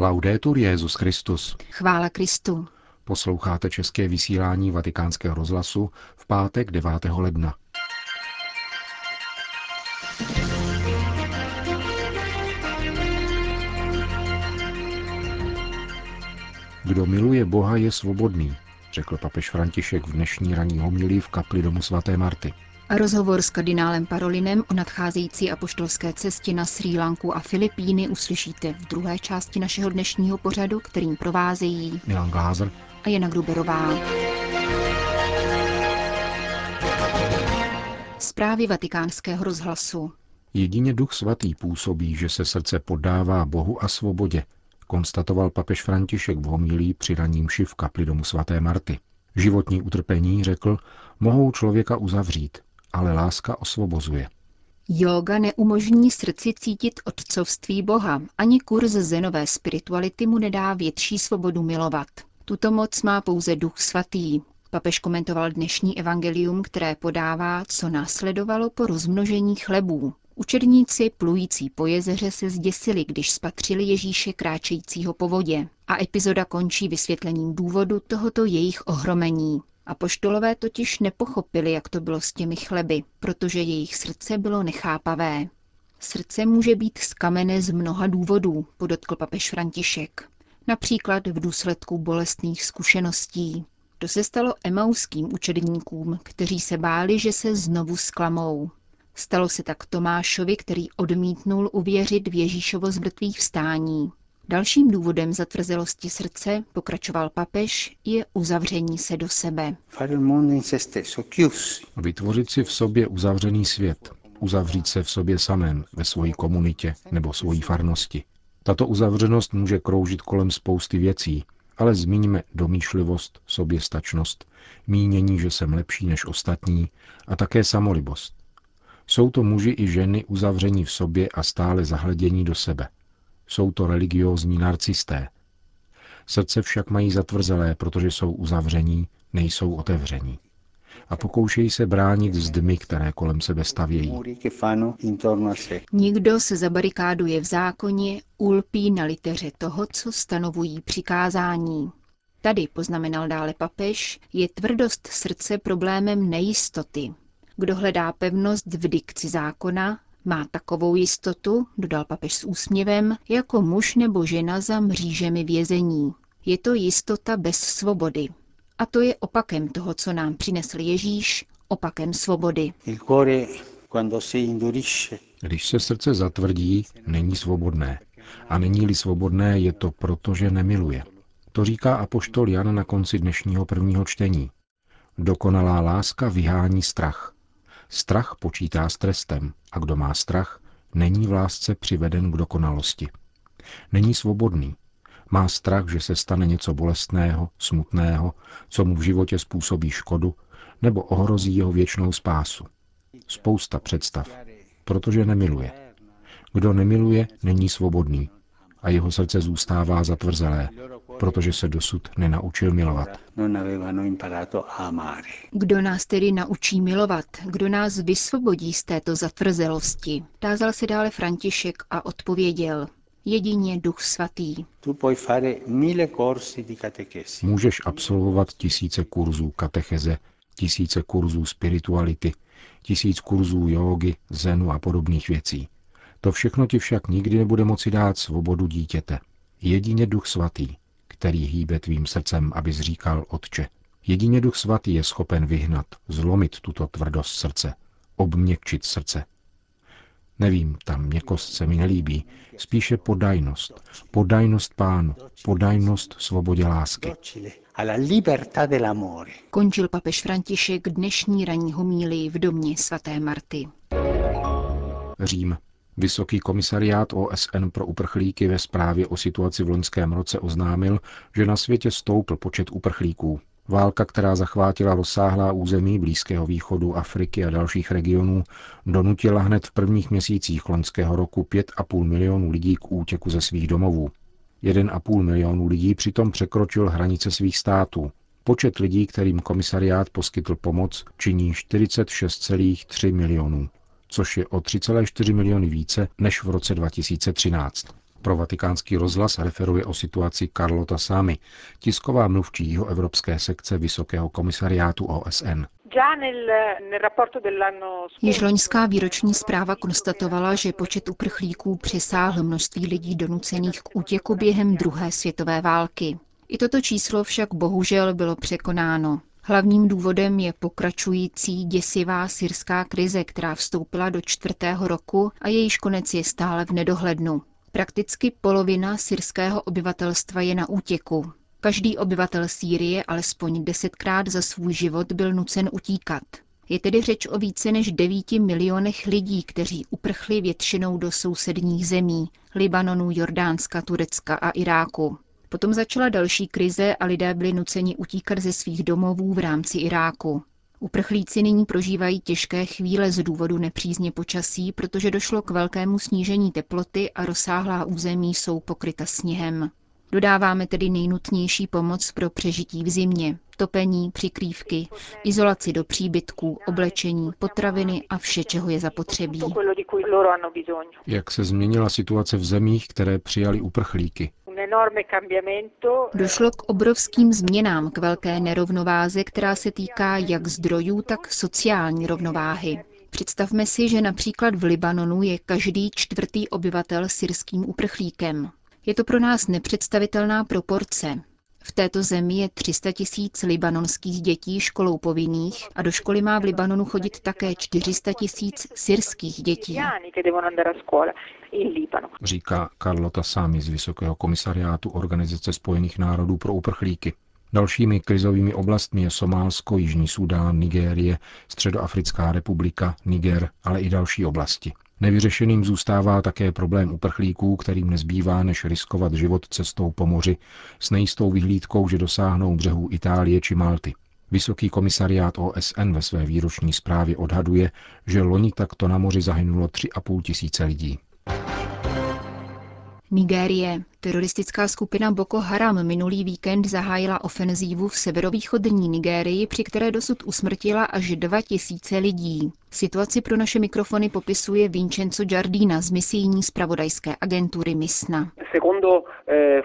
Laudetur Jezus Christus. Chvála Kristu. Posloucháte české vysílání Vatikánského rozhlasu v pátek 9. ledna. Kdo miluje Boha, je svobodný, řekl papež František v dnešní ranní homilí v kapli domu svaté Marty. A rozhovor s kardinálem Parolinem o nadcházející apoštolské cestě na Srí Lanku a Filipíny uslyšíte v druhé části našeho dnešního pořadu, kterým provázejí Milan Glázer a Jana Gruberová. Zprávy vatikánského rozhlasu. Jedině Duch Svatý působí, že se srdce poddává Bohu a svobodě, konstatoval papež František v homilí při raním v kapli domu svaté Marty. Životní utrpení, řekl, mohou člověka uzavřít, ale láska osvobozuje. Yoga neumožní srdci cítit otcovství Boha, ani kurz zenové spirituality mu nedá větší svobodu milovat. Tuto moc má pouze Duch Svatý. Papež komentoval dnešní evangelium, které podává, co následovalo po rozmnožení chlebů. Učedníci plující po jezeře se zděsili, když spatřili Ježíše kráčejícího po vodě. A epizoda končí vysvětlením důvodu tohoto jejich ohromení. Apoštolové totiž nepochopili, jak to bylo s těmi chleby, protože jejich srdce bylo nechápavé. Srdce může být z kamene z mnoha důvodů, podotkl papež František. Například v důsledku bolestných zkušeností. To se stalo emauským učedníkům, kteří se báli, že se znovu sklamou. Stalo se tak Tomášovi, který odmítnul uvěřit v Ježíšovo zmrtvých vstání. Dalším důvodem zatvrzelosti srdce, pokračoval papež, je uzavření se do sebe. Vytvořit si v sobě uzavřený svět, uzavřít se v sobě samém, ve své komunitě nebo svojí farnosti. Tato uzavřenost může kroužit kolem spousty věcí, ale zmíníme domýšlivost, soběstačnost, mínění, že jsem lepší než ostatní a také samolibost. Jsou to muži i ženy uzavření v sobě a stále zahledění do sebe. Jsou to religiózní narcisté. Srdce však mají zatvrzelé, protože jsou uzavření, nejsou otevření. A pokoušejí se bránit zdmi, které kolem sebe stavějí. Nikdo se zabarikáduje v zákoně, ulpí na liteře toho, co stanovují přikázání. Tady, poznamenal dále papež, je tvrdost srdce problémem nejistoty. Kdo hledá pevnost v dikci zákona, má takovou jistotu, dodal papež s úsměvem, jako muž nebo žena za mřížemi vězení. Je to jistota bez svobody. A to je opakem toho, co nám přinesl Ježíš, opakem svobody. Když se srdce zatvrdí, není svobodné. A není-li svobodné, je to proto, že nemiluje. To říká apoštol Jan na konci dnešního prvního čtení. Dokonalá láska vyhání strach. Strach počítá s trestem a kdo má strach, není v lásce přiveden k dokonalosti. Není svobodný. Má strach, že se stane něco bolestného, smutného, co mu v životě způsobí škodu nebo ohrozí jeho věčnou spásu. Spousta představ, protože nemiluje. Kdo nemiluje, není svobodný a jeho srdce zůstává zatvrzelé, protože se dosud nenaučil milovat. Kdo nás tedy naučí milovat? Kdo nás vysvobodí z této zatvrzelosti? Tázal se dále František a odpověděl. Jedině Duch Svatý. Můžeš absolvovat tisíce kurzů katecheze, tisíce kurzů spirituality, tisíc kurzů jógy, zenu a podobných věcí. To všechno ti však nikdy nebude moci dát svobodu dítěte. Jedině Duch Svatý, který hýbe tvým srdcem, abys říkal Otče. Jedině Duch Svatý je schopen vyhnat, zlomit tuto tvrdost srdce, obměkčit srdce. Nevím, ta měkost se mi nelíbí, spíše podajnost, podajnost pánu, podajnost svobodě lásky. Končil papež František dnešní ranní homílii v domě svaté Marty. Řím. Vysoký komisariát OSN pro uprchlíky ve zprávě o situaci v loňském roce oznámil, že na světě stoupl počet uprchlíků. Válka, která zachvátila rozsáhlá území Blízkého východu, Afriky a dalších regionů, donutila hned v prvních měsících loňského roku 5,5 milionů lidí k útěku ze svých domovů. 1,5 milionu lidí přitom překročil hranice svých států. Počet lidí, kterým komisariát poskytl pomoc, činí 46,3 milionů což je o 3,4 miliony více než v roce 2013. Pro vatikánský rozhlas referuje o situaci Carlota Sami, tisková mluvčí jeho evropské sekce Vysokého komisariátu OSN. Již loňská výroční zpráva konstatovala, že počet uprchlíků přesáhl množství lidí donucených k útěku během druhé světové války. I toto číslo však bohužel bylo překonáno. Hlavním důvodem je pokračující děsivá syrská krize, která vstoupila do čtvrtého roku a jejíž konec je stále v nedohlednu. Prakticky polovina syrského obyvatelstva je na útěku. Každý obyvatel Sýrie alespoň desetkrát za svůj život byl nucen utíkat. Je tedy řeč o více než 9 milionech lidí, kteří uprchli většinou do sousedních zemí Libanonu, Jordánska, Turecka a Iráku. Potom začala další krize a lidé byli nuceni utíkat ze svých domovů v rámci Iráku. Uprchlíci nyní prožívají těžké chvíle z důvodu nepřízně počasí, protože došlo k velkému snížení teploty a rozsáhlá území jsou pokryta sněhem. Dodáváme tedy nejnutnější pomoc pro přežití v zimě, topení, přikrývky, izolaci do příbytků, oblečení, potraviny a vše, čeho je zapotřebí. Jak se změnila situace v zemích, které přijali uprchlíky? Došlo k obrovským změnám, k velké nerovnováze, která se týká jak zdrojů, tak sociální rovnováhy. Představme si, že například v Libanonu je každý čtvrtý obyvatel syrským uprchlíkem. Je to pro nás nepředstavitelná proporce. V této zemi je 300 tisíc libanonských dětí školou povinných a do školy má v Libanonu chodit také 400 tisíc syrských dětí. Říká Carlota Sami z Vysokého komisariátu Organizace spojených národů pro uprchlíky. Dalšími krizovými oblastmi je Somálsko, Jižní Sudán, Nigérie, Středoafrická republika, Niger, ale i další oblasti. Nevyřešeným zůstává také problém uprchlíků, kterým nezbývá než riskovat život cestou po moři s nejistou vyhlídkou, že dosáhnou břehů Itálie či Malty. Vysoký komisariát OSN ve své výroční zprávě odhaduje, že loni takto na moři zahynulo 3,5 tisíce lidí. Nigérie. Teroristická skupina Boko Haram minulý víkend zahájila ofenzívu v severovýchodní Nigérii, při které dosud usmrtila až 2000 lidí. Situaci pro naše mikrofony popisuje Vincenzo Giardina z misijní spravodajské agentury MISNA. Eh,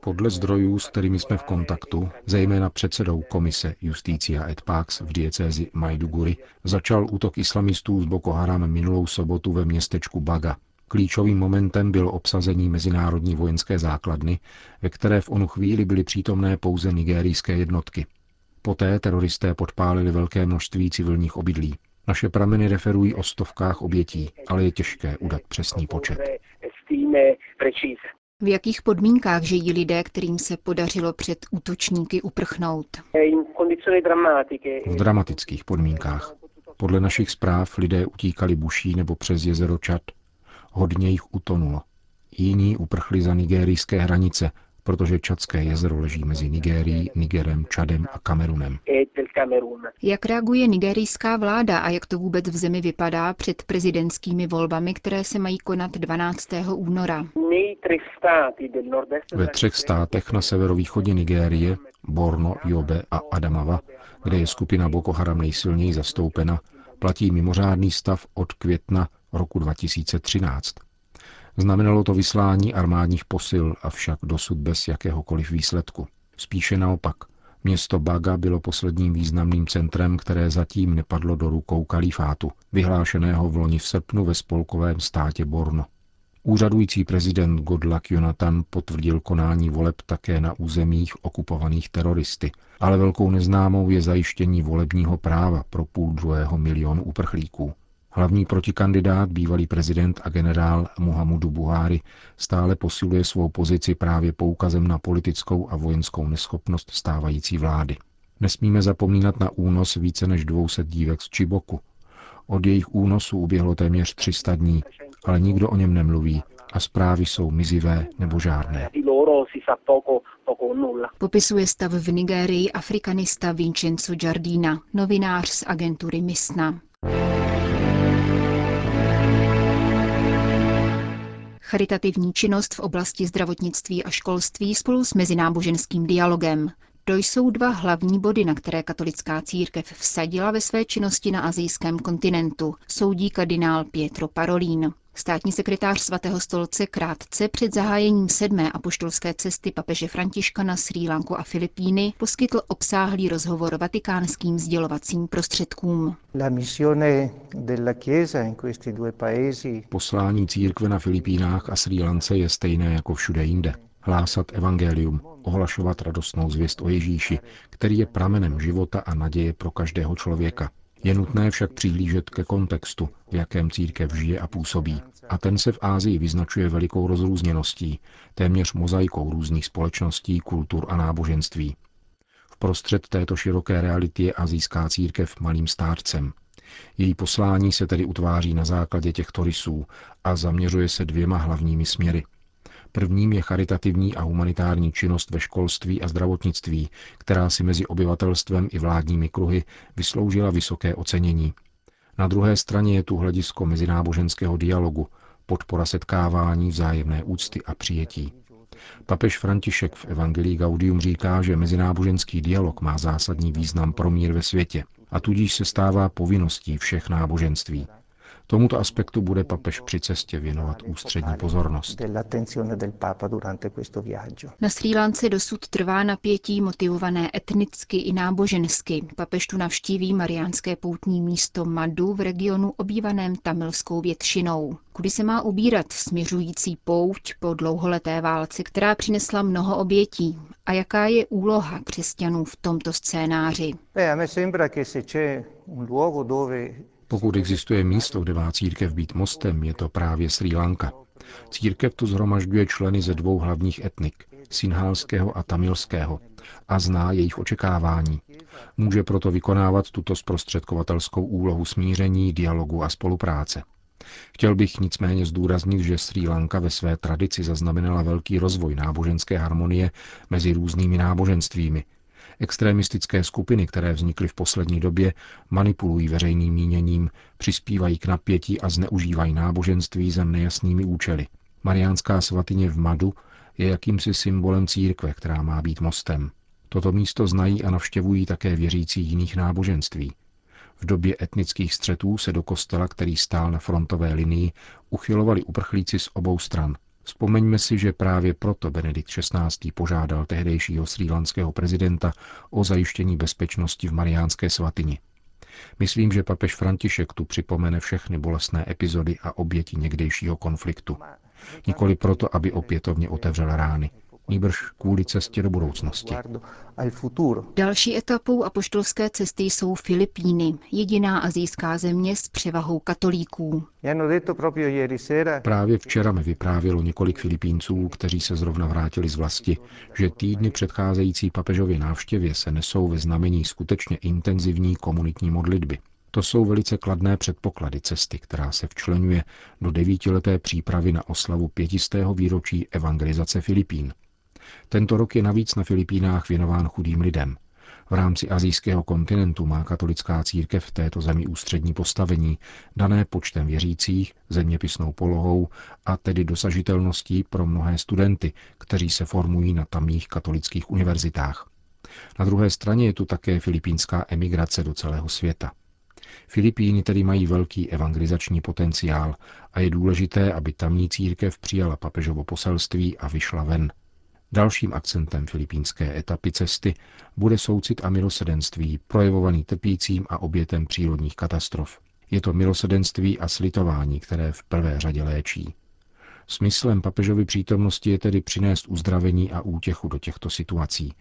Podle zdrojů, s kterými jsme v kontaktu, zejména předsedou komise Justícia et Pax v diecézi Maiduguri, začal útok islamistů z Boko Haram minulou sobotu ve městečku Baga. Klíčovým momentem bylo obsazení mezinárodní vojenské základny, ve které v onu chvíli byly přítomné pouze nigérijské jednotky. Poté teroristé podpálili velké množství civilních obydlí. Naše prameny referují o stovkách obětí, ale je těžké udat přesný počet. V jakých podmínkách žijí lidé, kterým se podařilo před útočníky uprchnout? V dramatických podmínkách. Podle našich zpráv lidé utíkali buší nebo přes jezero Čad, Hodně jich utonulo. Jiní uprchli za nigérijské hranice, protože Čadské jezero leží mezi Nigérií, Nigerem, Čadem a Kamerunem. Jak reaguje nigerijská vláda a jak to vůbec v zemi vypadá před prezidentskými volbami, které se mají konat 12. února? Ve třech státech na severovýchodě Nigérie, Borno, Jobe a Adamava, kde je skupina Boko Haram nejsilněji zastoupena, platí mimořádný stav od května roku 2013. Znamenalo to vyslání armádních posil, avšak dosud bez jakéhokoliv výsledku. Spíše naopak. Město Baga bylo posledním významným centrem, které zatím nepadlo do rukou kalifátu, vyhlášeného v loni v srpnu ve spolkovém státě Borno. Úřadující prezident Godlak Jonathan potvrdil konání voleb také na územích okupovaných teroristy, ale velkou neznámou je zajištění volebního práva pro půl druhého milionu uprchlíků. Hlavní protikandidát, bývalý prezident a generál Muhammadu Buhari, stále posiluje svou pozici právě poukazem na politickou a vojenskou neschopnost stávající vlády. Nesmíme zapomínat na únos více než 200 dívek z Čiboku. Od jejich únosu uběhlo téměř 300 dní, ale nikdo o něm nemluví a zprávy jsou mizivé nebo žádné. Popisuje stav v Nigérii afrikanista Vincenzo Giardina, novinář z agentury Misna. Charitativní činnost v oblasti zdravotnictví a školství spolu s mezináboženským dialogem. To jsou dva hlavní body, na které katolická církev vsadila ve své činnosti na azijském kontinentu, soudí kardinál Pietro Parolin. Státní sekretář svatého stolce krátce před zahájením sedmé apoštolské cesty papeže Františka na Srí Lanku a Filipíny poskytl obsáhlý rozhovor vatikánským sdělovacím prostředkům. Poslání církve na Filipínách a Srí Lance je stejné jako všude jinde. Hlásat evangelium, ohlašovat radostnou zvěst o Ježíši, který je pramenem života a naděje pro každého člověka. Je nutné však přihlížet ke kontextu, v jakém církev žije a působí. A ten se v Ázii vyznačuje velikou rozrůzněností, téměř mozaikou různých společností, kultur a náboženství. V prostřed této široké reality je azijská církev malým stárcem. Její poslání se tedy utváří na základě těchto rysů a zaměřuje se dvěma hlavními směry – Prvním je charitativní a humanitární činnost ve školství a zdravotnictví, která si mezi obyvatelstvem i vládními kruhy vysloužila vysoké ocenění. Na druhé straně je tu hledisko mezináboženského dialogu, podpora setkávání, vzájemné úcty a přijetí. Papež František v Evangelii Gaudium říká, že mezináboženský dialog má zásadní význam pro mír ve světě a tudíž se stává povinností všech náboženství. Tomuto aspektu bude papež při cestě věnovat ústřední pozornost. Na Srí Lance dosud trvá napětí motivované etnicky i nábožensky. Papež tu navštíví mariánské poutní místo Madu v regionu obývaném tamilskou většinou. Kudy se má ubírat směřující pouť po dlouholeté válce, která přinesla mnoho obětí? A jaká je úloha křesťanů v tomto scénáři? Pokud existuje místo, kde má církev být mostem, je to právě Sri Lanka. Církev tu zhromažďuje členy ze dvou hlavních etnik, sinhálského a tamilského, a zná jejich očekávání. Může proto vykonávat tuto zprostředkovatelskou úlohu smíření, dialogu a spolupráce. Chtěl bych nicméně zdůraznit, že Sri Lanka ve své tradici zaznamenala velký rozvoj náboženské harmonie mezi různými náboženstvími, Extremistické skupiny, které vznikly v poslední době, manipulují veřejným míněním, přispívají k napětí a zneužívají náboženství za nejasnými účely. Mariánská svatyně v Madu je jakýmsi symbolem církve, která má být mostem. Toto místo znají a navštěvují také věřící jiných náboženství. V době etnických střetů se do kostela, který stál na frontové linii, uchylovali uprchlíci z obou stran – Vzpomeňme si, že právě proto Benedikt XVI. požádal tehdejšího srílanského prezidenta o zajištění bezpečnosti v Mariánské svatyni. Myslím, že papež František tu připomene všechny bolestné epizody a oběti někdejšího konfliktu. Nikoli proto, aby opětovně otevřel rány, nýbrž kvůli cestě do budoucnosti. Další etapou apoštolské cesty jsou Filipíny, jediná azijská země s převahou katolíků. Právě včera mi vyprávělo několik Filipínců, kteří se zrovna vrátili z vlasti, že týdny předcházející papežově návštěvě se nesou ve znamení skutečně intenzivní komunitní modlitby. To jsou velice kladné předpoklady cesty, která se včlenuje do devítileté přípravy na oslavu pětistého výročí evangelizace Filipín. Tento rok je navíc na Filipínách věnován chudým lidem. V rámci azijského kontinentu má katolická církev v této zemi ústřední postavení, dané počtem věřících, zeměpisnou polohou a tedy dosažitelností pro mnohé studenty, kteří se formují na tamních katolických univerzitách. Na druhé straně je tu také filipínská emigrace do celého světa. Filipíny tedy mají velký evangelizační potenciál a je důležité, aby tamní církev přijala papežovo poselství a vyšla ven. Dalším akcentem filipínské etapy cesty bude soucit a milosedenství, projevovaný trpícím a obětem přírodních katastrof. Je to milosedenství a slitování, které v prvé řadě léčí. Smyslem papežovy přítomnosti je tedy přinést uzdravení a útěchu do těchto situací,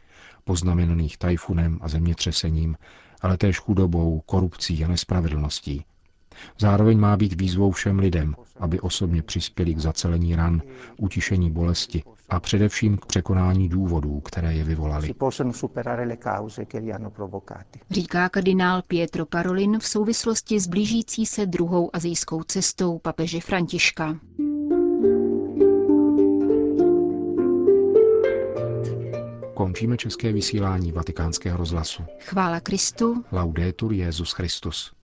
poznamenaných tajfunem a zemětřesením, ale též chudobou, korupcí a nespravedlností. Zároveň má být výzvou všem lidem, aby osobně přispěli k zacelení ran, utišení bolesti a především k překonání důvodů, které je vyvolaly. Říká kardinál Pietro Parolin v souvislosti s blížící se druhou azijskou cestou papeže Františka. Končíme české vysílání vatikánského rozhlasu. Chvála Kristu. Laudetur Jezus Christus.